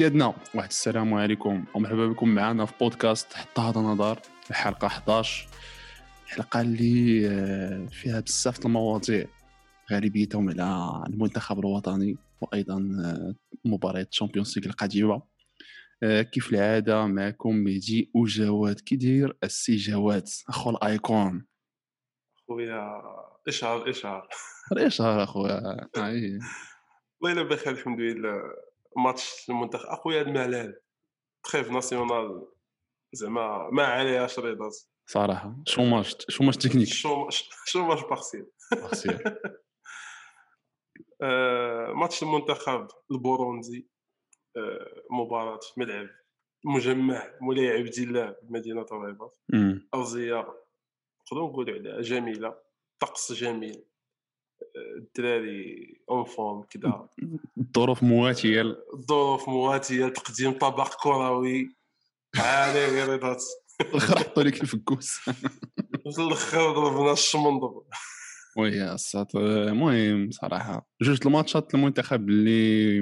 سيادنا واحد السلام عليكم. ومرحبا بكم معنا في بودكاست حتى هذا نظر الحلقة 11 حلقة اللي آه، فيها بزاف المواضيع. غالبيتهم على المنتخب الوطني وأيضا آه، مباريات الشامبيونز ليغ القديمه كيف العادة معكم؟ مهدي وجواد كي داير؟ السي جواد. أخو الأيكون. خويا إشهر إشهر. اشهر أخويا. والله بخير الحمد لله. ماتش المنتخب. أخويا الملال trêve nationale زعما ما عليها شريطات صراحة chômage chômage technique؟ chômage partiel partiel ماتش المنتخب البوروندي آه، مباراة في ملعب مجمع مولاي عبد الله بمدينة الرباط أرضية نقدروا نقولوا عليها جميلة طقس جميل. الدراري en forme كذا الظروف مواتيه الظروف مواتيه تقديم طبق كروي. عالي غير خرحطوا لك الفكوس. في الأخر ضربنا الشمندر. oui الساط المهم صراحة جوج الماتشات المنتخب اللي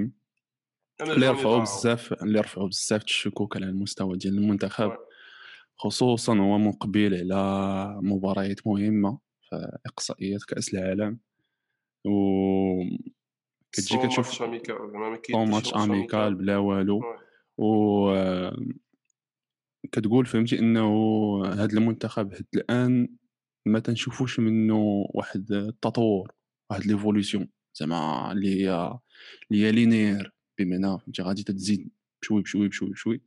اللي رفعوا بزاف اللي رفعوا بزاف الشكوك على المستوى ديال المنتخب. خصوصا هو مقبل على مباريات مهمة في اقصائيات كأس العالم. و كتجي كتشوف ماتش amical بلا والو. و كتقول فهمتي إنه هذا المنتخب حتى الآن ما تنشوفوش منه واحد التطور واحد l'évolution زعما اللي هي اللي هي linéaire بمعنى فهمتي غادي تزيد بشوي بشوي بشوي بشوي.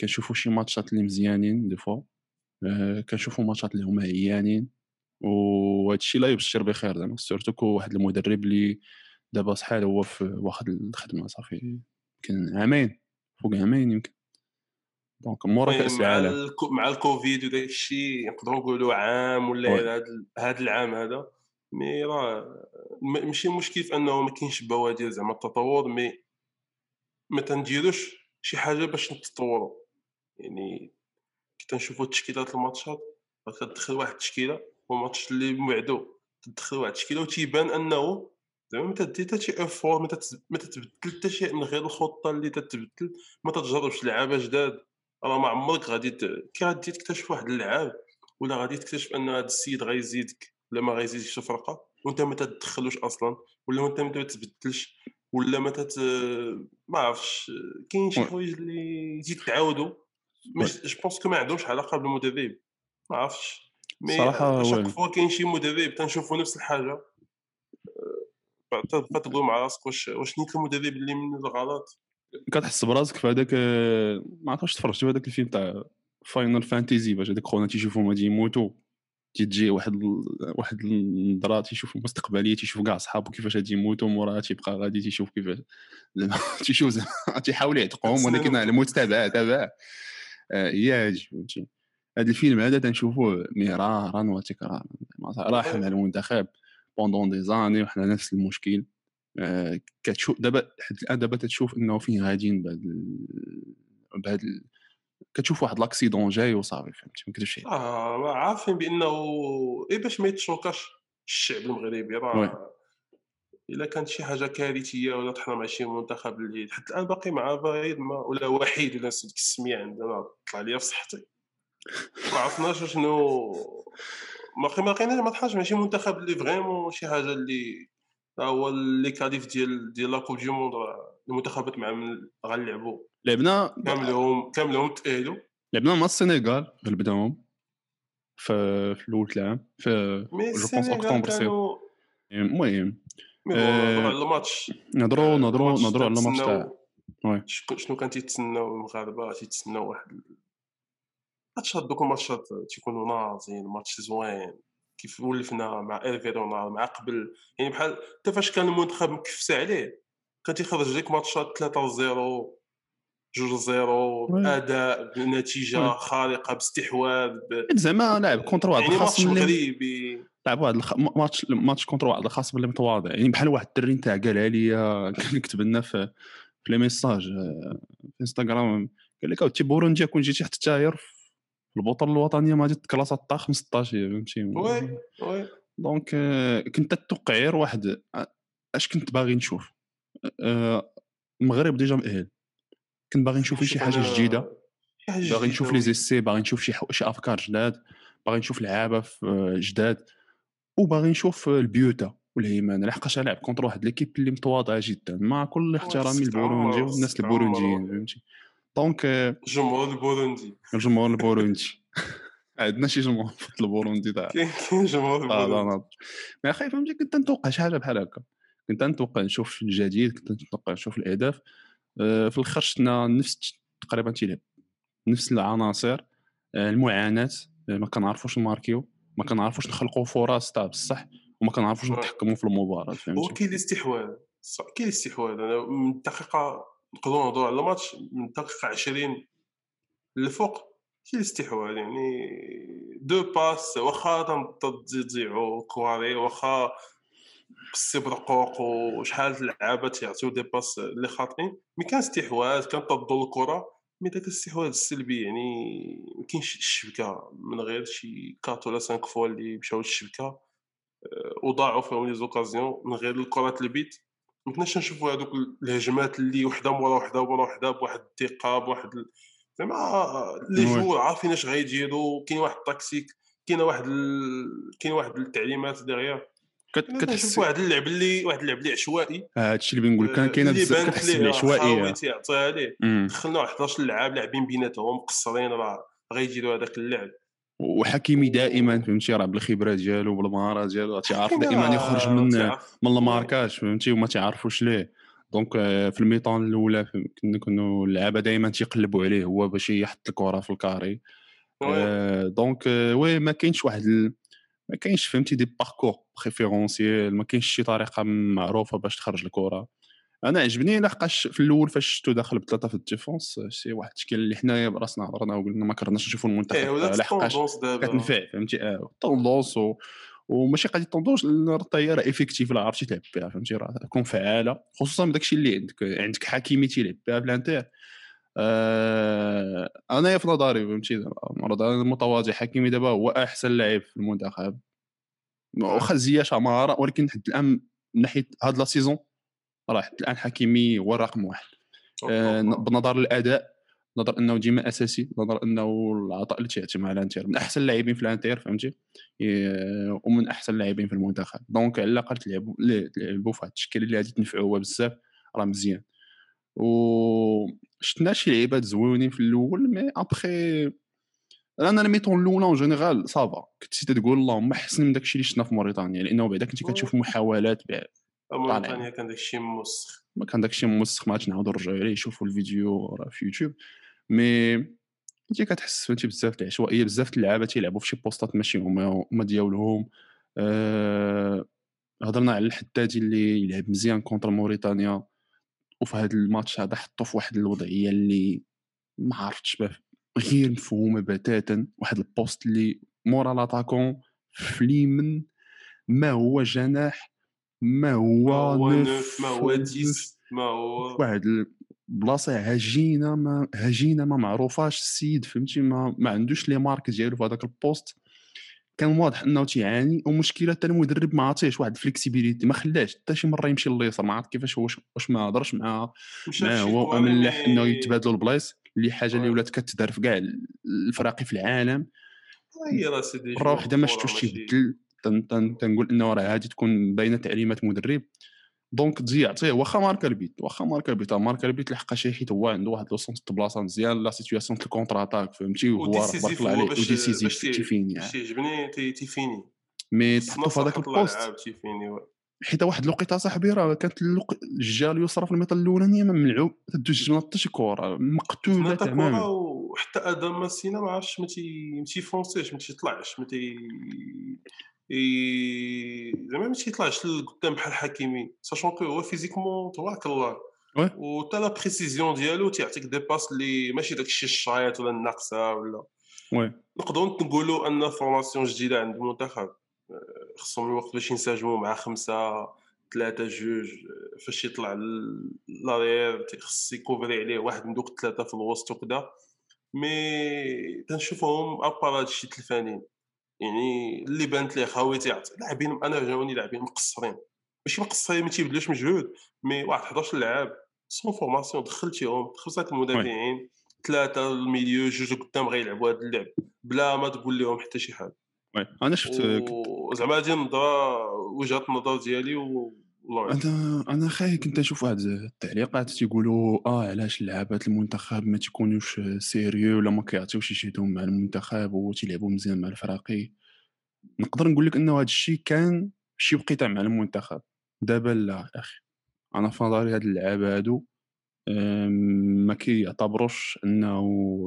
كنشوفوا شي ماتشات اللي مزيانين des fois آه كنشوفوا ماتشات اللي هما عيانين. وهذا الشيء لا يبشر بخير. زعما surtout que واحد المدرب اللي دابا صحال هو في واحد الخدمة صافي يمكن عامين فوق عامين يمكن. donc مورا كأس العالم. مع الكوفيد وداك الشيء نقدروا نقولوا عام ولا هذا العام هذا. mais راه ماشي مشكل في أنه ما كاينش بوادر زعما التطور mais ما تنديروش شي حاجة باش نتطوروا. يعني كي تنشوفوا تشكيلات الماتشات كتدخل واحد التشكيلة وماتش اللي موعدو تدخل واحد التشكيله وتيبان أنه زعما ما تدي حتى شي إفور ما تتبدل حتى شي من غير الخطة اللي تتبدل ما تتجربش لعابة جداد. راه ما عمرك غادي كي غادي تكتشف واحد اللعاب ولا غادي تكتشف أن هذا السيد غيزيدك ولا ما غيزيدش في الفرقه وأنت ما تدخلوش أصلا ولا انت ما تتبدلش ولا ما تت ما عرفتش كاين شي حوايج اللي يزيد تعاودوا je pense que ما عندهمش علاقة بالمدرب ما عرفتش. mais صراحة chaque fois كاين شي مدرب تنشوفوا نفس الحاجة. تبقى تقول مع راسك واش واش نيت المدرب اللي من الغلط. كتحس براسك في هذاك ما عرفتش تفرجت في هذاك الفيلم تاع Final Fantasy باش هذاك خونا تيشوفوا غادي يموتوا تيجي واحد واحد النظره تيشوف المستقبليه تيشوف كاع صحابو كيفاش غادي يموتوا مورا تيبقى غادي تيشوف كيفاش زعما تيشوف زعما تيحاول يعتقهم ولكن الموت تابع تابع. هي هادي فهمتي. هذا الفيلم هذا تنشوفوه مرارا وتكرارا راح مع المنتخب بوندون دي زاني وحنا نفس المشكل. آه كتشوف دابا حد الآن دابا تتشوف إنه فين غاديين بهذا بهذا كتشوف واحد l'accident جاي وصافي فهمتي ما كديرش آه عارفين بأنه اي باش ما يتشوكاش الشعب المغربي. راه إلا كانت شي حاجة كارثية ولا طحنا مع شي منتخب اللي حتى الآن باقي مع بعيد ما ولا وحيد ولا نسيت السميه عندنا طلع لي في صحتي ما عرفناش شنو ما ما لقيناش ما طحناش ماشي منتخب اللي vraiment شي حاجة اللي هو les qualifs ديال ديال la coupe du monde المنتخبات مع غنلعبوا لعبنا كاملهم كاملهم تاهلوا لعبنا مع السنغال غلبناهم في في الأول العام في je pense أكتوبر سي المهم نهضروا على الماتش. نهضروا نهضروا نهضروا على الماتش تاع شنو كان تيتسناو المغاربة؟ تيتسناو واحد ماتشات دوك الماتشات تيكونوا ناضيين ماتش زوين كيف ولفنا مع Hervé Renard مع قبل. يعني بحال حتى فاش كان المنتخب مكفس عليه كان تيخرج لك ماتشات 3 0 جوج زيرو أداء بنتيجه خارقة باستحواذ ب... زعما لاعب كونتر واحد يعني ماتش مغربي لعب واحد الخ... ماتش ماتش كونتر واحد الخصم اللي متواضع. يعني بحال واحد الدري نتاع قالها لي كان كتب لنا في في لي ميساج آه، في إنستغرام قال لك تي بورنديا كون جيتي حتى تاير البطوله الوطنية ما جات كلاس تاع 15 فهمتي؟ وي وي. donc آه، كنت تتوقع غير واحد اش كنت باغي نشوف؟ آه، المغرب déjà مأهل. كنت باغي نشوف شي حاجة جديدة. باغي نشوف les essais باغي نشوف شي شي افكار جداد. باغي نشوف لعابة آه، جداد. وباغي نشوف آه، ال beauté والهيمنة. لحقاش لعب contre واحد. l'équipe اللي متواضعه جدا. مع كل احترامي عمر، والناس البورونديين. فهمتي؟ donc آه، جمهور البوروندي الجمهور البوروندي عندنا شي جمهور في البوروندي تاع كاين جمهور البوروندي ما أخي فهمتي كنت نتوقع شي حاجة بحال هكا كنت نتوقع نشوف الجديد كنت نتوقع نشوف الاهداف في الآخر شفنا نفس تقريبا تيلعب نفس العناصر المعاناه ما كنعرفوش نماركيو ما كنعرفوش نخلقوا فرص تاع بصح وما كنعرفوش. نتحكموا في المباراه هو فهمتي كاين الاستحواذ كاين الاستحواذ أنا من الدقيقه نقدروا نهضروا على الماتش من الدقيقه 20 للفوق كاين الاستحواذ يعني. دو باس واخا تضيعوا كواري واخا برقوق وشحال د اللعابة تيعطيو دي باس اللي خاطئين. مي كان استحواذ كان تضل الكرة مي داك الاستحواذ السلبي يعني ما كاينش الشبكة من غير شي 4 ولا 5 فوا اللي مشاو للشبكة آه، وضاعوا فيهم لي زوكازيون من غير الكرات البيت ما كناش نشوفوا هذوك الهجمات اللي وحدة مورا وحدة مورا وحدة بواحد الثقة بواحد زعما لي. جوور عارفين اش غيديروا كاين واحد التكسيك كاين واحد ال... كاين واحد التعليمات ديغيا كت- كتحس واحد اللعب اللي واحد اللعب اللي عشوائي. هادشي اللي بنقول كان كاينة اللي بزاف كتحس بالعشوائيه ليه مم. دخلنا واحد 11 لعاب لاعبين بيناتهم مقصرين راه غيديروا هذاك اللعب. وحكيمي دائما فهمتي راه بالخبره ديالو بالمهاره ديالو تيعرف دائما يخرج من. من ال marquage فهمتي وما تعرفوش ليه donc آه، في ال mi-temps الأولى كنا كانوا اللعابة دائما تيقلبوا عليه هو باش يحط الكرة في ال carré. آه، donc آه، oui ما كاينش واحد ال... ما كاينش فهمتي des parcours préférentiels ما كاينش شي طريقة معروفة باش تخرج الكرة أنا عجبني لحقاش في الأول فاش شفتو داخل بثلاثه في ال défense شي واحد التشكيل اللي حنايا براسنا هضرنا وقلنا ما كرهناش نشوفوا المنتخب آه، لحقاش دابا. كتنفع فهمتي؟ آه tendance. وماشي قضية tendance راه الطيارة effective راه عرفتي تلعب بها فهمتي؟ راه تكون فعالة خصوصا بداك الشيء اللي عندك عندك حكيمي تيلعب بها ب l'Inter آه أنا في نظري فهمتي؟ مرة أنا متواضع حكيمي دابا هو أحسن لاعب في المنتخب. واخا زياش مهاره ولكن حتى الآن من ناحية هاد la saison راه الآن حكيمي هو رقم واحد. آه، بنظر للاداء بنظر أنه ديما أساسي بنظر أنه العطاء اللي تيعطي مع الانتر من أحسن اللاعبين في الانتر فهمتي؟ ومن أحسن اللاعبين في المنتخب. donc على الأقل تلعبوا تلعبوا في واحد التشكيله اللي غادي تنفعوا بزاف راه مزيان. و شفنا شي لعيبات زوينين في الأول mais après أنا ال mi-temps الاولى en général ça va كنت تقول اللهم احسن من داكشي اللي شفنا في موريتانيا لأنه بعدا كنتي كتشوف محاولات موريتانيا كان داكشي موسخ ما كان داكشي موسخ ما عادش نعاودو نرجعو عليه يشوفوا الفيديو راه في يوتيوب. mais كنتي كتحس فهمتي بزاف العشوائية بزاف اللعابة تيلعبوا في شي بوستات ماشي هما هما ديالهم. آه، هضرنا على الحدادي اللي يلعب مزيان contre موريتانيا. وفي هذا الماتش هذا حطو في واحد الوضعية اللي ما عرفتش باه. غير مفهومة بتاتا. واحد ال poste اللي مورا l'attaquant في اليمين ما هو جناح ما هو ما هو neuf ما هو dix ما هو واحد البلاصه هجينة ما هجينة ما معروفاش السيد فهمتي؟ ما, ما عندوش les marques ديالو في هذاك ال poste. كان واضح انه تيعاني ومشكلة حتى المدرب ما عطيهش واحد ال flexibilité ما خلاش حتى شي مرة يمشي لليسار ما عرفت كيفاش هو واش ما هضرش مع ما هو كواري ملح مي- انه يتبادلوا البلايص اللي حاجة اللي. ولات كتدار في كاع الفراقي في العالم. هي راه واحدة ما شفتوش تيبدل تنقول انه راه هادي تكون باينه تعليمات مدرب. دونك تجي يعطيه واخا ماركا البيت واخا ماركا البيت. ماركا البيت لحقا شي حيت هو عنده واحد لو سونس بلاصة مزيان لا سيتوياسيون الكونتر اتاك فهمتي؟ وهو راه بارك وديسيزيف الله عليه وديسيزيف تيفيني باش يعجبني تيفيني مي في تحطو في هذاك البوست. حيت واحد الوقيتة صاحبي راه كانت الجهه اليسرى في الميطة الأولانية ما ملعوب تدوز ما حتى شي كره مقتوله تماما وحتى آدم ماسينا ما عرفتش ما تي ما تيفونسيش ما تيطلعش ما تي زعما ما تيطلعش لقدام بحال حكيمي sachant que هو physiquement تبارك الله. وتا la précision ديالو تيعطيك des passes اللي ماشي داك الشيء الشايط ولا الناقصة ولا. نقدروا نقولوا أن formation جديدة عند المنتخب. آه، خصهم الوقت باش ينسجموا مع خمسة ثلاثة جوج آه، فاش يطلع l'arrière خص يكوفري عليه واحد من دوك الثلاثه في الوسط وكذا mais تنشوفهم à part هادشي تلفانين يعني اللي بانت ليه خاوي تيعطي لاعبين أنا جاوني لاعبين مقصرين. ماشي مقصرين ما تيبذلوش مجهود. mais واحد 11 لاعب sans formation دخلتيهم خمسة المدافعين ثلاثة ال milieu جوج قدام غيلعبوا هذا اللعب. بلا ما تقول لهم حتى شي حاجة. وي أنا شفت زعما هذه النظره وجهة النظر ديالي و أنا أنا خاي كنت نشوف واحد التعليقات تيقولوا آه علاش اللعابات المنتخب ما تيكونوش sérieux ولا ما كيعطيوش جهدهم مع المنتخب وتيلعبوا مزيان مع الفراقي نقدر نقول لك انه هذا الشيء كان شي وقيتة مع المنتخب. دابا لا أخي. أنا في نظري هاد اللعابة هادو ما كيعتبروش إنه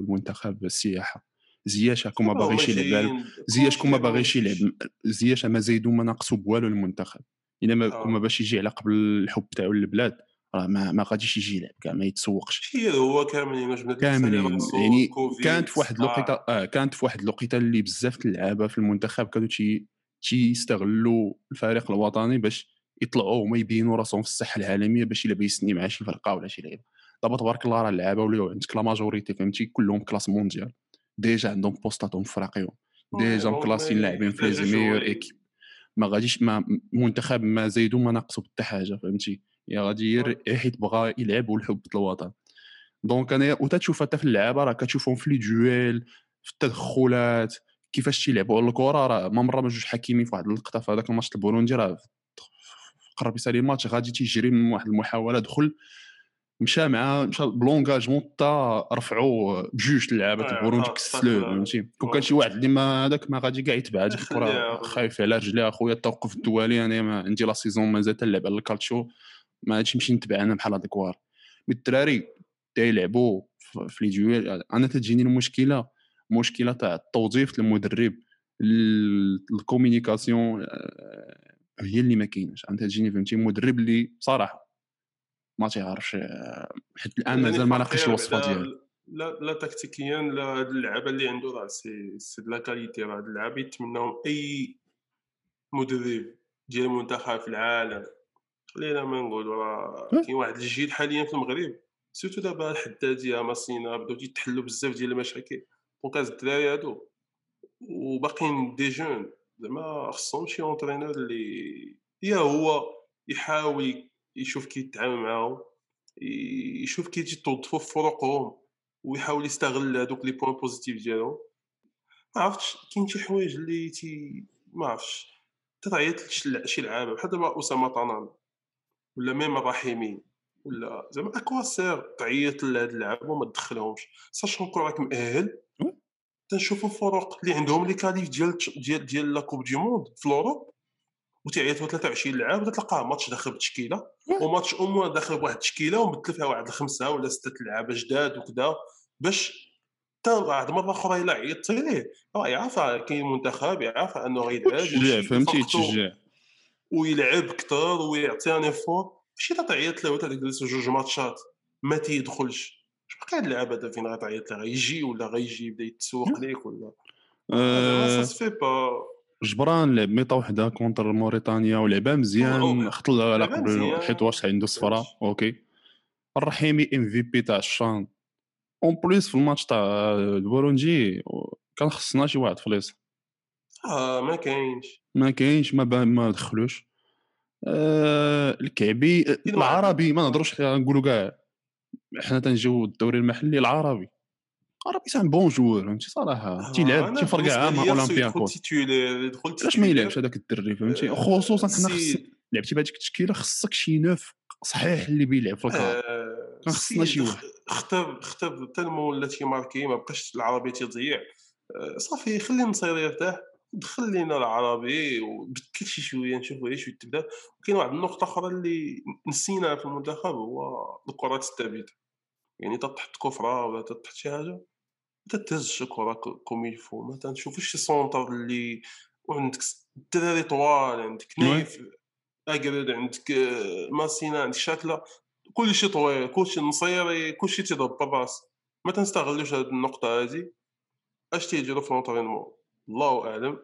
المنتخب سياحة. زياش هاكو ما باغيش يلعب زياش كون ما باغيش يلعب. زياش ما زايدو ما ناقصو بوالو المنتخب. إلا ما آه. كون باش يجي على قبل الحب تاعو للبلاد راه ما, ما غاديش يجي يلعب كاع ما يتسوقش. هو كاملين كاملين يعني كانت في واحد الوقيته آه. كانت في واحد الوقيته اللي بزاف اللعابة في المنتخب كانوا تي تيستغلوا الفريق الوطني باش يطلعوا هما يبينوا راسهم في الساحة العالمية باش الا يسني مع شي فرقة ولا شي لعيبة. دابا تبارك الله راه اللعابة ولاو عندك la majorité فهمتي؟ كلهم classe mondiale déjà عندهم poste اتهم في فراقيهم déjà مكلاسين لاعبين في les meilleures équipes ما غاديش ما منتخب ما زايدو ما نقصوا حتى حاجة فهمتي؟ يا غادي حيت بغا يلعب والحب الوطن. donc أنا وتتشوف حتى في اللعابة راه كتشوفهم في les duels في التدخلات كيفاش تيلعبوا الكرة راه ما مرة ما جوج حكيمي في واحد اللقطة في هذاك الماتش البوروندي راه قرب يسالي الماتش غادي تيجري من واحد المحاولة دخل مشى مع مشى ب l'engagement حتى رفعوا بجوج اللعابة آه، البوروندي كسلوه فهمتي؟ كون كان شي واحد اللي ما هذاك ما غادي كاع يتبع هذيك الكره خايف على رجليه أخويا التوقف الدولي أنا ما عندي la saison مازال تلعب على الكالتشو ما غاديش نمشي نتبع أنا بحال هذاك وار مي الدراري تيلعبوا في les duels أنا تجيني المشكلة مشكلة تاع التوظيف المدرب ال communication آه، هي اللي ما كايناش. أنت تجيني فهمتي مدرب اللي بصراحة ما تيعرفش حيت الآن مازال ما لاقيش الوصفه ديالو لا لا تكتيكيا لا هاد اللعابة اللي عنده راه c'est c'est la qualité راه هاد اللعابة يتمناهم أي مدرب ديال المنتخب في العالم. خلينا ما نقولوا راه كاين واحد الجيل حاليا في المغرب سيرتو دابا الحداديه ماسينا بداو تيتحلوا بزاف ديال المشاكل. donc هاد الدراري هادو وباقيين des jeunes زعما خصهم شي entraîneur اللي يا هو يحاول يشوف كي يتعامل معاهم يشوف كي توظفوا في فروقهم ويحاول يستغل هذوك les points positifs ديالهم. ما عرفتش كاين شي حوايج اللي تي ما عرفتش. تعيط شي لعابه بحال دابا أسامة طنان ولا même الرحيمي ولا زعما à quoi sert تعيط لهاد اللعابه وما تدخلهمش. sachant que راك مأهل تنشوفوا فروق اللي عندهم les qualifs ديال ديال ديال la coupe du monde في l'Europe وتيعيطوا 23 لعاب وتلقاه ماتش داخل بتشكيلة. وماتش امو داخل بواحد التشكيله ومبدل فيها واحد الخمسه ولا ستة لعابة جداد وكذا باش حتى واحد مرة أخرى إلا عيطتي ليه راه يعرف كاين منتخب يعرف أنه غيلعب تشجع فهمتي؟ تشجع ويلعب كثر ويعطي un effort. ماشي تعيط له تجلس جوج ماتشات ما تيدخلش. باقي هاد اللعابة هذا فين غتعيط له؟ غيجي ولا غيجي يبدأ يتسوق ليك ولا؟ أه... سا سفي با. جبران لعب mi-temps وحده contre موريتانيا ولعبها مزيان خط على قبل حيت واش عنده صفرة OK. الرحيمي MVP تاع الشان. en plus في الماتش تاع البوروندي كان خصنا شي واحد فليس آه ما كاينش. ما كاينش ما ما دخلوش. آه الكعبي العربي ما نهضروش نقولوا كاع. حنا تنجيو الدوري المحلي العربي. ربي c'est un bon joueur فهمتي صراحة تيلعب تيفرقع مع اولمبياكوس علاش ما يلعبش هذاك الدري فهمتي خصوصا حنا خص لعبتي بهذيك التشكيله خصك شي نوف صحيح اللي بيلعب في الكار كان خصنا شي واحد خطاب خطاب تالمو ولا ماركي ما بقاش العربي تيضيع صافي خلي النصير يرتاح دخل لينا العربي وبدل شي شوية نشوفوا علاش تبدا وكاين واحد النقطه أخرى اللي نسيناها في المنتخب هو الكرات الثابته يعني تحط كفره ولا تحط شي حاجة تهز الكره كوم يلفو ما تنشوفش شي سونتر اللي وعندك الدراري طوال عندك نايف اقرد عندك ماسينا عندك شاكله كلشي طويل كلشي نصيري كلشي تيضرب بالراس ما تنستغلوش هاد النقطة هادي. اش تيجرو في l'entraînement الله أعلم.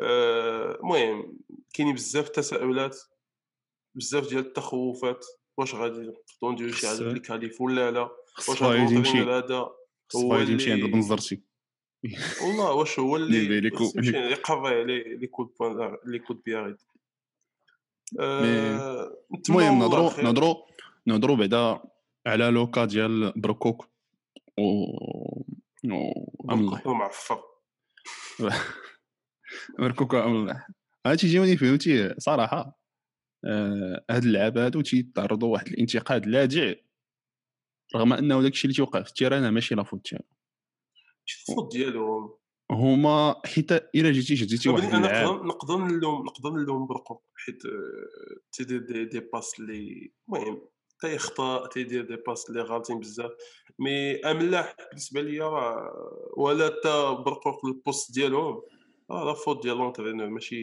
المهم آه كاينين بزاف التساؤلات بزاف ديال التخوفات. واش غادي نقدروا نديرو شي حاجة في ال qualifs ولا لا؟ واش غادي هذا؟ اللي يمشي عند البنزرتي والله واش هو اللي يقضي عليه لي كود بوان لي كود بياريد المهم نهضروا نهضروا نهضروا بعدا على لوكا ديال بركوك و و معفر بركوك املاح هادشي تيجيوني فهمتي صراحة آه، هاد اللعاب هادو تيتعرضوا لواحد الانتقاد لاذع رغم أنه داكشي اللي تيوقع في ال terrain ماشي la faute ديالو شي ال faute ديالهم هما حيت إلا جيتي شديتي واحد اللعاب نقدر نلوم نقدر نلوم برقوق حيت تيدير des, des passes اللي المهم تيخطا تيدير des passes اللي غالطين بزاف. mais أملاح بالنسبة ليا ولا تا برقوق ال poste ديالهم آه la faute ديال l'entraîneur ماشي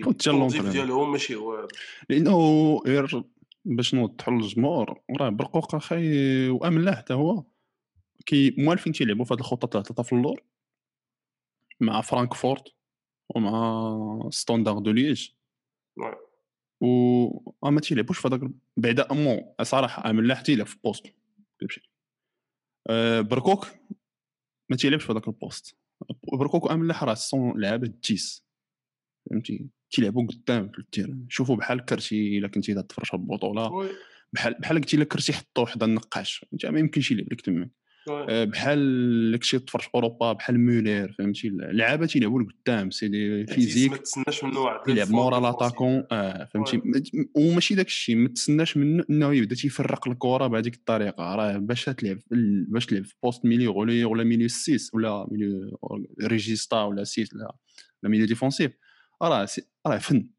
ديالهم ماشي هو لأنه غير باش نوضحوا للجمهور راه بركوك أخي واملاح حتى هو. كي موالفين تيلعبوا في هذه الخطة تاع ثلاثة في اللور مع فرانكفورت ومع ستاندار دو ليج. و ما تيلعبوش في هذاك بعدا أمو صراحة املاح تيلعب في poste أه بركوك ما تيلعبش في هذاك ال poste بركوك واملاح راه sont لعابه تيس. فهمتي؟ تيلعبوا قدام في ال terrain. شوفوا بحال كرتي إلا كنتي تفرج البطولة. بحال بحال قلتي إلا كرتي حطو وحدة النقاش. انت ما يمكنش يلعب لك تما آه، بحال لك شي تفرج أوروبا بحال مولير فهمتي؟ اللعابة تيلعبوا لقدام. c'est des physiques. ما تسناش منه واحد يلعب مورا l'attaquant آه فهمتي؟ وماشي داك الشيء ما تسناش منه إنه يبدا تيفرق الكرة بهذيك الطريقة. راه باش تلعب باش تلعب في poste milieu ولا milieu 6 ولا milieu regista ولا 6 ولا milieu défensif راه راه فن.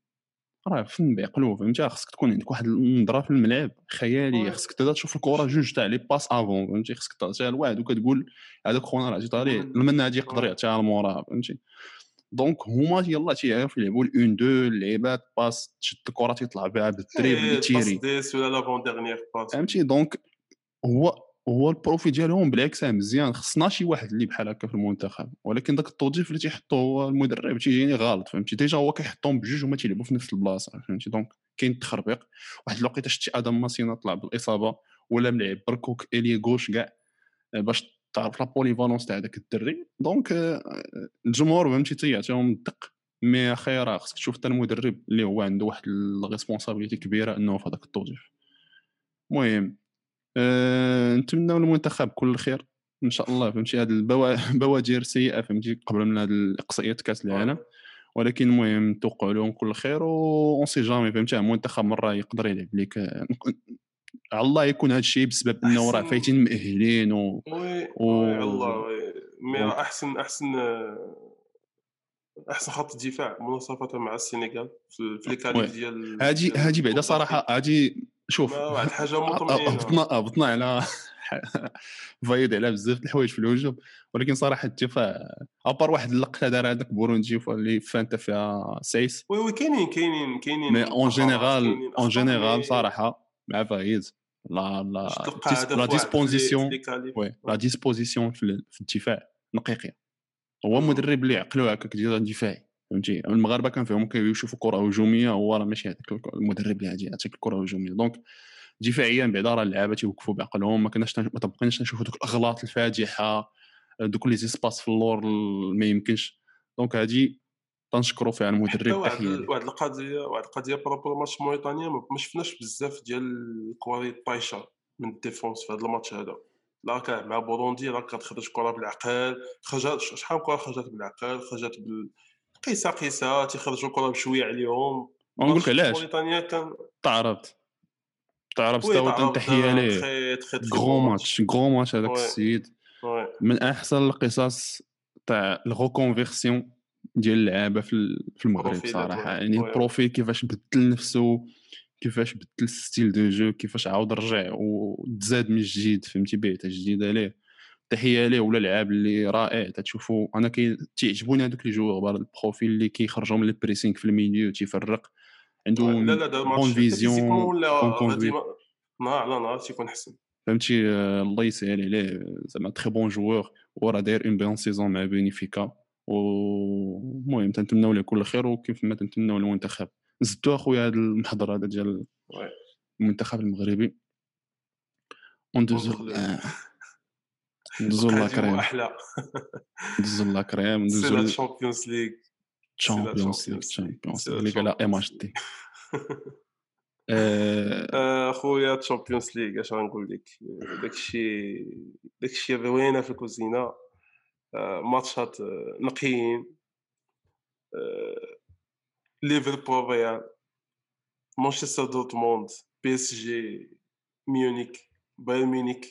راه فن بعقلو فهمتي؟ خصك تكون عندك واحد النظره في الملعب خيالي خصك تبدا تشوف الكرة جوج تاع les passes avant فهمتي؟ خصك تعطيها لواحد وكتقول هذاك خونا راه عطيتها ليه المن هادي يقدر يعطيها لمورا فهمتي؟ donc هما يلاه تيعرفوا يلعبوا ال une-deux اللعيبات باس تشد الكرة تيطلع بها بال dribble تيري. dernière passe. فهمتي؟ donc هو هو ال profil ديالهم بالعكس مزيان. خصنا شي واحد اللي بحال هكا في المنتخب. ولكن داك التوظيف اللي تيحطو هو المدرب تيجيني غلط فهمتي؟ déjà هو كيحطهم بجوج هما تيلعبوا في نفس البلاصة فهمتي؟ donc كاين التخربيق واحد الوقيتة شتي آدم ماسينا طلع بالإصابة ولا ملعب بركوك ailier gauche كاع باش تعرف la polyvalence تاع داك الدري. donc الجمهور فهمتي تيعطيهم الدق. mais أخي راه خصك تشوف حتى المدرب اللي هو عنده واحد ال responsabilité كبيرة إنه في هذاك التوظيف. المهم أه نتمنوا المنتخب كل خير إن شاء الله فهمتي؟ هذه البوادر سيئة فهمتي؟ قبل من هذه الإقصائيات كأس العالم. ولكن المهم نتوقع لهم كل خير و سي جامي فهمتي؟ المنتخب مرة يقدر يلعب لك على الله يكون هذا الشيء بسبب إنه راه فايتين مؤهلين و oui oui الله mais أحسن أحسن أحسن خط دفاع مناصفه مع السنغال في les ديال هذه هذه بعدا صراحة هذه شوف واحد الحاجة مطمئنه هبطنا هبطنا على فايد على بزاف الحوايج في الهجوم ولكن صراحة الدفاع à part واحد اللقطة دار هذاك بوروندي اللي فانت فيها سايس oui oui كاينين كاينين كاينين mais en général en général صراحة مع فايد la la la disposition oui la disposition في الدفاع. نقيقيه هو مدرب اللي عقلو هكاك ديال دفاعي فهمتي؟ المغاربة كنفهموا كيشوفوا كرة هجومية هو راه ماشي هذاك المدرب اللي غادي يعطيك الكرة هجوميه donc دفاعيا بعدا راه اللعابة تيوقفوا بعقلهم. ما كناش ما تبقيناش نشوفوا دوك الأغلاط الفادحه دوك les espaces في اللور ما يمكنش. donc هادي تنشكروا فيها المدرب واحد واحد القضية واحد القضية à propos ماتش موريتانيا ما شفناش بزاف ديال الكواري طايشه من ال défense في هذا الماتش هذا. لا كان مع بوروندي راه كتخرج كرة بالعقل خرجت شحال كرة خرجت بالعقل؟ خرجت بال قيسه قيسه تيخرجوا الكره بشوية عليهم. ونقول لك علاش؟ تعرفت. تعرفت حتى تحية ليه. gros match. gros match هذاك السيد. من أحسن القصص تاع ال reconversion ديال اللعابة في المغرب صراحة. يعني ال profil كيفاش بدل نفسه كيفاش بدل ال style de jeu كيفاش عاود رجع وتزاد من جديد فهمتي؟ بيعته جديدة ليه. تحيه ليه ولا لعاب اللي رائع تشوفوا أنا كي تيعجبوني هذوك les joueurs ال profil اللي كيخرجوا من ال pressing في ال milieu تيفرق عنده la la bonne vision bon نهار على نهار تيكون أحسن. فهمتي؟ الله يسهل عليه. زعما très bon joueur. وراه داير une bonne saison مع بنفيكا المهم تنتمناو ليه كل خير وكيف ما تنتمناو للمنتخب. زدتو أخويا هذا المحضر هذا ديال المنتخب المغربي. وندوزو ندوزو la crème أحلى. ندوزو la crème ندوزو ال Champions League Champions League Champions League على ام اش دي آه، اخويا Champions League اش غنقول لك؟ داكشي داكشي روينه في الكوزينة. آه، ماتشات آه، نقيين. ليفربول ريال. مانشستر دورتموند بي إس جي ميونيك بايرن ميونيك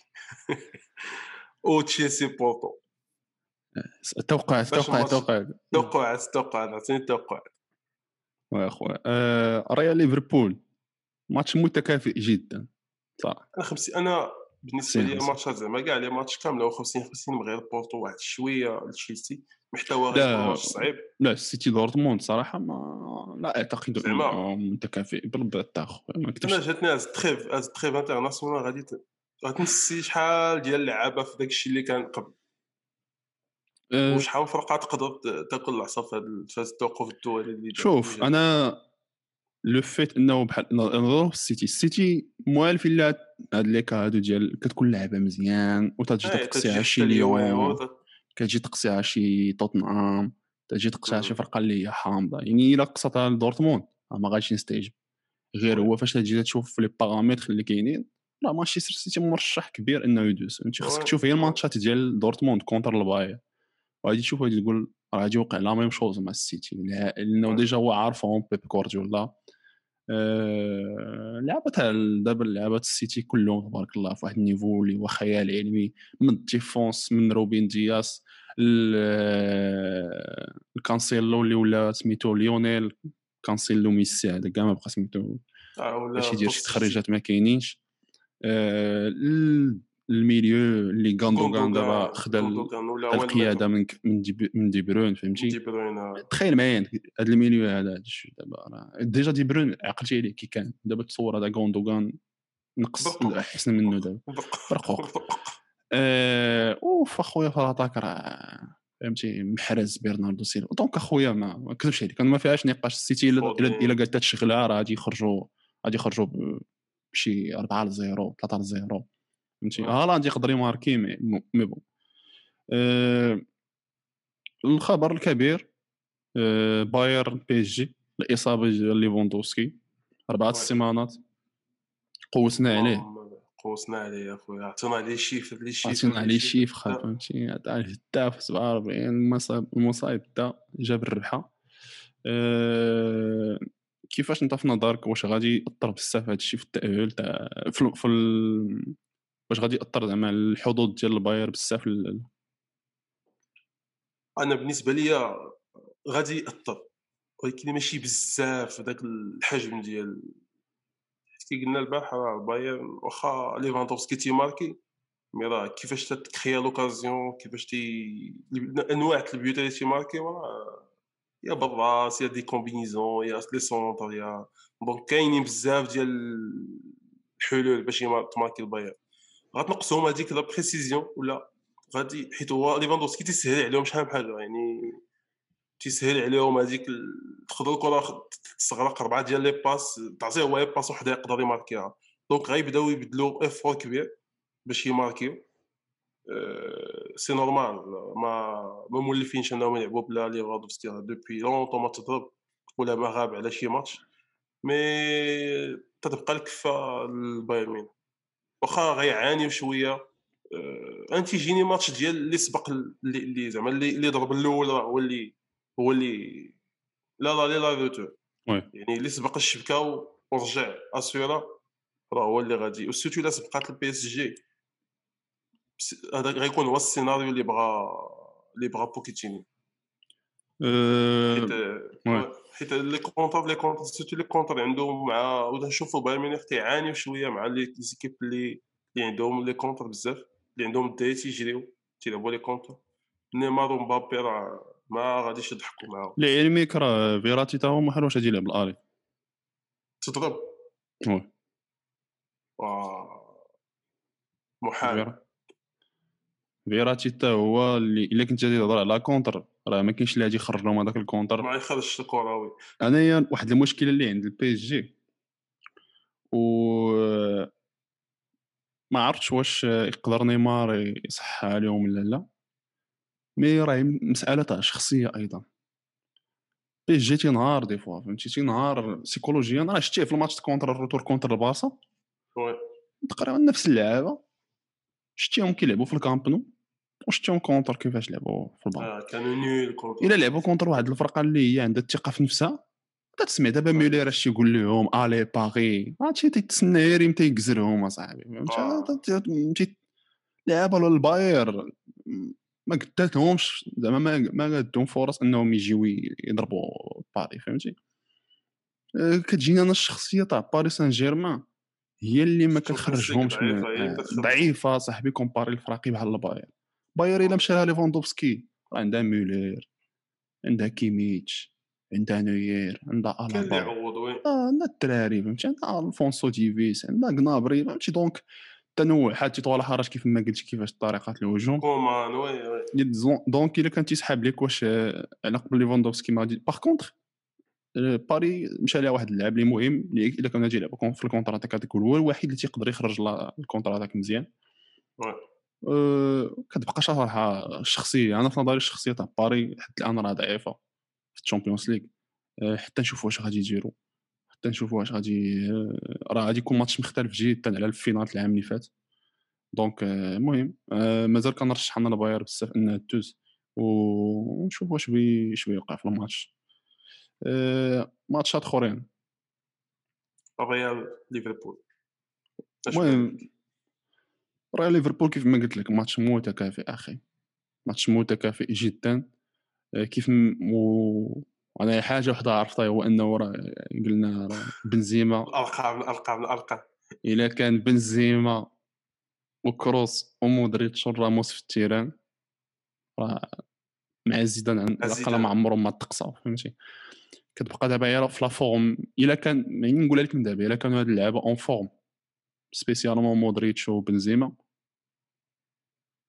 أو تشيلسي بورتو. توقع توقع توقع. توقع توقع عطيني التوقع يا خويا آه ريال ليفربول. ماتش متكافئ جدا. صراحة أنا خمسين أنا بالنسبة لي الماتشات زعما كاع les matchs كامله 50 50 من غير بورتو واحد شوية لتشيلسي محتوى غير ماتش صعيب. لا السيتي دورتموند صراحة ما لا أعتقد إنه متكافئ بالضبط أنا جاتني la trêve la trêve internationale غادي غتنسي شحال ديال اللعابة في داك الشيء اللي كان قبل. أه. وشحال فرقة تقدر تاكل العصا في هذا التوقف الدولي اللي شوف أنا le fait إنه بحال نظروا في السيتي. السيتي موالفين لها هاد les هادو ديال كتكون لعبه مزيان وتجي تقصيها شي ليون كتجي تقصيها شي توتنهام. تجي تقصيها شي فرقة اللي هي حامضة. يعني إلا قصتها لدورتموند ما غاديش نستيجب. غير هو فاش تجي تشوف لي paramètres اللي كاينين راه مانشستر سيتي مرشح كبير إنه يدوز. أنت خصك تشوف هي الماتشات ديال دورتموند contre الباير وغادي تشوف غادي تقول راه غادي يوقع la même chose مع السيتي لأنه déjà هو عارفهم بيب جوارديولا آه، لعبات دابا لعبات السيتي كلهم تبارك الله في واحد ال niveau اللي هو خيال علمي من ال défense من روبين دياس لكانسيلو اللي ولا سميتو ليونيل كانسيلو ميسي هذا كاع ما بقى سميتو. آه، باش يدير شي تخريجات ما كاينينش. آه، ال milieu اللي غاندوغان دابا خدا القيادة من من دي, من دي بروين فهمتي؟ دي بروين آه. تخيل معايا هذا ال milieu هذا دابا déjà دي بروين عقلتي عليه كي كان. دابا تصور هذا غاندوغان نقص احسن منه دابا. برقوق أه أوف أخويا في الاتاك راه فهمتي؟ محرز برناردو سيلفا. دونك أخويا ما نكذبش عليك. ما فيهاش نقاش. السيتي الا قالت تشغلها راه غادي يخرجوا غادي يخرجوا بشي 4 ل 0 3 ل 0 فهمتي هالاند يقدر يماركي مي مي بون أه الخبر الكبير أه بايرن بي إس جي الإصابة ديال ليفوندوسكي أربعة السيمانات. قوسنا عليه. قوسنا عليه أخويا. عطينا عليه شيف اللي شيف عطينا عليه شيف فهمتي؟ عطاه الهداف 47 المصايب المصايب دا جاب الربحة. أه كيفاش انت في نظرك؟ واش غادي يأثر بزاف هذا الشيء في التاهل تاع في, في واش غادي يأثر زعما الحظوظ ديال الباير بزاف أنا بالنسبة ليا غادي يأثر ولكن ماشي بزاف داك الحجم ديال كي قلنا البارحه الباير واخا ليفاندوفسكي تيماركي mais راه كيفاش ت créer l'occasion كيفاش تي أنواع البيوت اللي تيماركي راه يا بالراس يا des combinaisons يا les centres يا donc كاينين بزاف ديال الحلول باش تماركي الباير غتنقصهم هذيك la précision ولا غادي حيت هو ليفاندوفسكي تيسهل عليهم شحال من حاجة يعني تيسهل عليهم هذيك تاخذ الكره تستغرق أربعة ديال les passes تعطيه هو passe وحده يقدر يماركيها. donc غيبداو يبدلوا effort كبير باش يماركيو. c'est normal ما ما مولفينش انهم يلعبوا بلا ليفاندوفسكي depuis longtemps ما تضرب ولا ما غاب على شي ماتش mais تتبقى الكفه للبايرن واخا غيعانيو شوية أه انت يجيني ماتش ديال اللي سبق اللي زعما اللي ضرب الأول هو اللي هو اللي لا لا لا روتور يعني اللي سبق الشبكه ورجع اسيورا راه هو اللي غادي وسيرتو الا سبقات البي اس جي هذا غيكون هو السيناريو اللي بغا اللي بغا بوكيتيني. حيت حيت لي كونتر لي كونتر سيرتو لي كونتر عندهم مع ولا نشوفوا بايرن ميونخ تيعانيو شوية مع لي زيكيب اللي اللي عندهم les contres بزاف اللي عندهم الدراري تيجريو تيلعبوا les contres. نيمار ومبابي راه ما غاديش يضحكوا معاهم. لعلمك راه فيراتي تا هو محال واش غادي يلعب الالي تضرب؟ oui. محال. فيراتي حتى هو اللي إلا كنت غادي تهضر على contre. راه ما كاينش اللي غادي يخرج لهم هذاك ال contre. ما يخرجش الكروي أنايا واحد المشكلة اللي عند البي اس جي و ما عرفتش واش يقدر نيمار يصحى عليهم ولا لا. مي راهي مسألة تاع شخصية أيضا. بي اس جي تينهار دي فوا فهمتي؟ تينهار سيكولوجيا راه شتيه في الماتش كونتر الروتور كونتر البارسا. وي. تقريبا نفس اللعابه شتيهم كيلعبوا في الكامب نو. وشتيهم كونتر كيفاش لعبوا في البار آه، كانوا نيل كونتر. إلا لعبوا كونتر واحد الفرقة اللي هي عندها الثقة في نفسها كتسمع دابا ميلير اش يقول لهم؟ آلي باغي. هادشي تيتسنى غير إمتى يكزرهم اصاحبي آه. فهمتي لعابه للباير ما قداتهمش. زعما ما ما قدهم فرص إنهم يجيو يضربوا باري. فهمتي؟ آه، كتجيني أنا الشخصية تاع باري سان جيرمان هي اللي ما كتخرجهمش هي آه،. ضعيفة صاحبي كومباري الفراقي بحال الباير. باير الا مشى لها ليفاندوفسكي راه عندها مولر عندها كيميتش عندها نوير عندها الابا آه، عندها الدراري فهمتي عندها الفونسو ديفيس عندها كنابري فهمتي دونك تنوعات تيطول حرج كيف ما قلتي كيفاش طريقه الهجوم كومان وي وي دونك الا كان تيسحاب لك واش آه، على قبل ليفاندوفسكي ما غادي باغ كونتخ آه، باري مشى لها واحد اللاعب اللي مهم اللي الا كان غادي يلعب في الكونتر اتاك هذاك هو الوحيد اللي تيقدر يخرج الكونتر اتاك مزيان. أه كتبقى صراحة الشخصية. أنا في نظري الشخصية تاع باري حتى الآن راه ضعيفة في ال Champions League أه حتى نشوفوا واش غادي يديروا. حتى نشوفوا واش غادي أه راه غادي يكون ماتش مختلف جدا على ال finale العام اللي فات. donc أه المهم أه مازال كنرشح أنا الباير بزاف أنها دوز ونشوف واش ب اش غيوقع في الماتش. أه ماتشات أخرين. ريال ليفربول. المهم راه ليفربول كيف ما قلت لك ماتش متكافئ أخي. ماتش متكافئ جدا. آه، كيف م... و... أنا حاجة وحدة عرفتها هو أنه راه قلنا راه بنزيما. الارقام الارقام الارقام إلا كان بنزيما وكروس ومودريتش وراموس في ال terrain راه مع زيدان على الأقل. ما عمرهم ما تقصاو فهمتي؟ كتبقى دابا غير في la forme. إلا كان يعني نقولها لك من دابا إلا كانوا هاد اللعابة en forme spécialement مودريتش وبنزيما.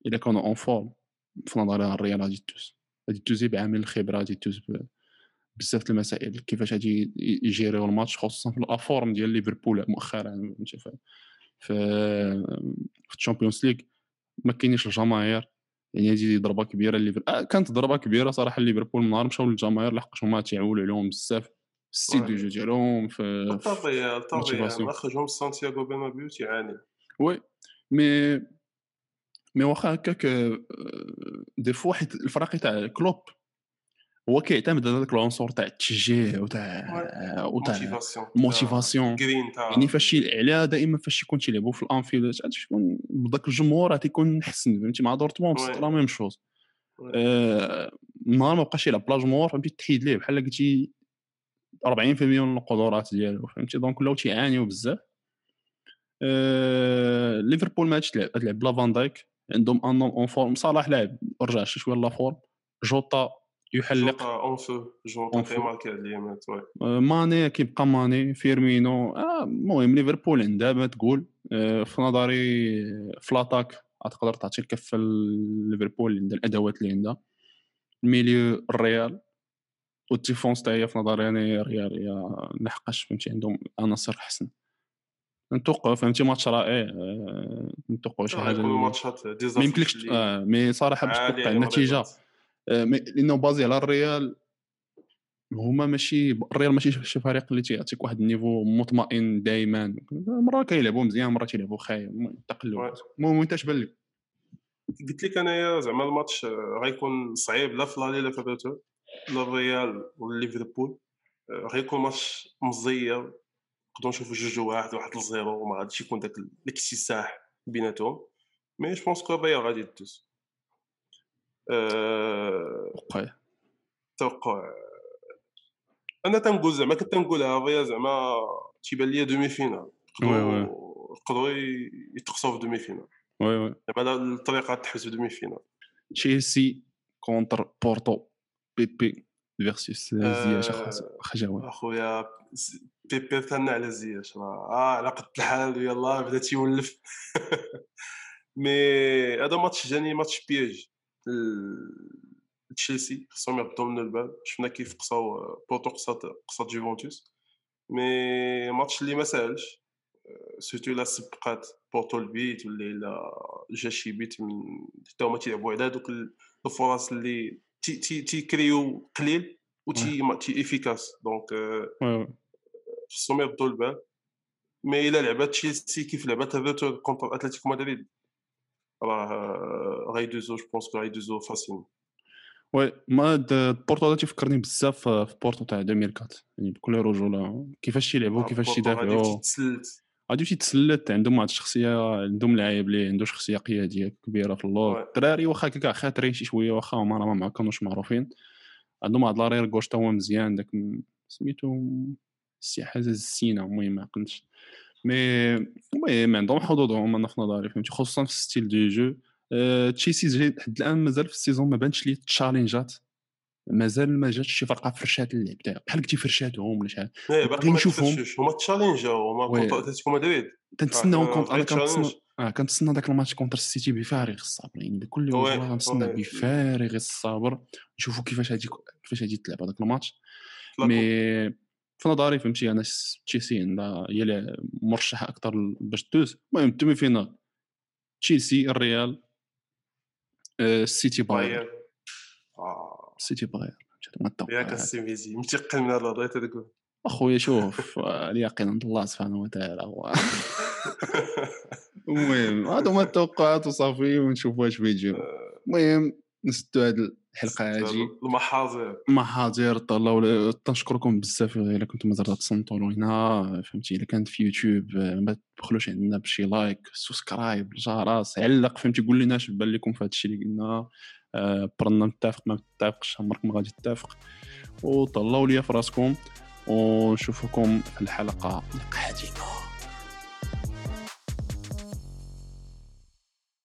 الا كانوا en forme في نظري الريال غادي تدوز. غادي تدوزي بعامل الخبرة غادي تدوز بزاف المسائل. كيفاش غادي يجيريو الماتش خصوصا في ال forme ديال ليفربول مؤخرا فهمتي؟ في في الشامبيونز ليغ ما كاينينش الجماهير. يعني هذه ضربة كبيرة ليفربول آه كانت ضربة كبيرة صراحة ليفربول من نهار مشاو للجماهير لحقاش هما تيعولوا عليهم بزاف في ال style de jeu ديالهم في الريال motivation. اخرجهم سانتياغو بيرنابيو تيعاني. وي مي مي واخا هكاك آه، des fois حيت الفراقي تاع كلوب هو كيعتمد على هذاك العنصر تاع التشجيع وتاع وتاع motivation ال motivation يعني فاش عليها دائما فاش يكون تيلعبوا في الأنفيلد تكون بداك الجمهور غادي يكون حسن فهمتي؟ مع دورتموند. la même chose. oui. آه، نهار ما بقاش يلعب بلا جمهور فهمتي؟ تحيد ليه؟ بحال قلتي 40% من القدرات ديالو فهمتي؟ donc ولاو تيعانيو بزاف. آه، ليفربول ما عادش تلعب تلعب بلا فان دايك. عندهم en en forme صلاح لاعب رجع شي شوية la forme جوتا يحلق. جوتا en feu. تيماركي آه، ماني كيبقى ماني. فيرمينو. آه، المهم ليفربول عندها ما تقول. آه، في نظري في l'attaque تقدر تعطي الكفه ليفربول اللي عندها الأدوات اللي عندها. ال milieu الريال وال défense تاع هي في نظري يعني الريال هي لحقاش فهمتي؟ عندهم عناصر أحسن. نتوقع فهمتي ماتش رائع آه، نتوقع شي حاجة ماتشات ما يمكنلكش آه mais صراحة باش توقع النتيجة آه، لأنه بازي على الريال هما ماشي الريال ماشي شي فريق اللي تيعطيك واحد ال niveau مطمئن دائما مرة كيلعبوا مزيان مرة تيلعبوا خايب تقلب. المهم انت اش بان لك؟ قلت لك أنايا زعما الماتش آه، غيكون صعيب لا في لا في لا الريال ولا ليفربول آه، غيكون ماتش مزير نقدروا نشوفوا جوج واحد واحد ل zéro وما غاديش يكون داك الاكتساح بيناتهم. mais je pense que الريال غادي تدوز أه... وقع توقع أنا تنقول زعما كنت تنقولها الريال زعما تيبان ليا demi-finale oui oui. يقدروا يتقصوا في demi-finale oui oui. زعما لا الطريقة تحس في demi-finale تشيلسي contre بورتو بيبي versus زياش أخويا ز- بيبي ثنى على زياش. راه آه على قد الحال يلاه بدا تيولف. mais هذا ماتش جاني ماتش piège ل- تشيلسي خصهم يردوا من البال شفنا كيف قصاو بورتو قصات قصات جوفونتوس mais ماتش اللي ما ساهلش آه، surtout إلا سبقات بورتو البيت ولا إلا جا شي بيت من حتى هما تيلعبوا على ال- الفرص اللي تي تي تيكريو قليل و تي تي efficace. donc خصهم يردوا البال mais إلا لعبات تشيلسي كيف لعبات ال retour contre أتلتيكو مدريد. راه غيدوزو je pense غيدوزو facile oui mais بورتو هذا تيفكرني بزاف في بورتو تاع 2004 يعني بكل رجوله كيفاش تيلعبوا كيفاش تيدافعوا غادي تيتسلت. عندهم واحد الشخصية عندهم لاعب اللي عنده شخصية قيادية كبيرة في اللور. الدراري واخا كاع خاطرين شي شوية واخا هما راه ما كانوش معروفين. عندهم واحد l'arrière gauche تا هو مزيان داك سميتو سي حاجة السينا المهم ما عقلتش. mais المهم عندهم حظوظهم أنا في نظري فهمتي؟ خصوصا في style de jeu. أه تشيلسي لحد الآن مازال في ال saison ما بانش ليه تشالنجات. مازال ما جاتش شي فرقة فرشات اللعب بحال قلتي فرشاتهم ولا شحال باقي نشوفهم. هما challenge هما اتلتيكو مدريد تنتسناهم كونت أنا كنتسنى آه كنتسنى داك الماتش contre السيتي بفارغ الصبر. يعني بكل وجه كنتسنى بفارغ الصبر. نشوفوا كيفاش هادي كيفاش هادي تلعب هذاك الماتش. mais في نظري فهمتي أنا تشيلسي عندها هي مرشحة أكثر باش دوز المهم ال demi-finale تشيلسي الريال السيتي بايرن. السيتي بايرن. ياك السيميزي متيقن من هذا تقول. أخويا شوف اليقين عند الله سبحانه وتعالى هو. المهم هادو هما التوقعات وصافي ونشوفوا واش بيجيو. المهم نسدو هاد الحلقة هادي. المحاضر. المحاضر طلعوا تنشكركم بزاف إلا كنتم مازال تصنتوا هنا فهمتي؟ إلا كانت في يوتيوب ما تبخلوش عندنا بشي like subscribe الجرس علق فهمتي؟ قول لنا اش بان لكم في هذا الشيء اللي قلنا. آه، برنا متفق ما متفقش عمرك ما غادي تتفق. وطلعوا ليا في راسكم ونشوفكم في الحلقة القادمة.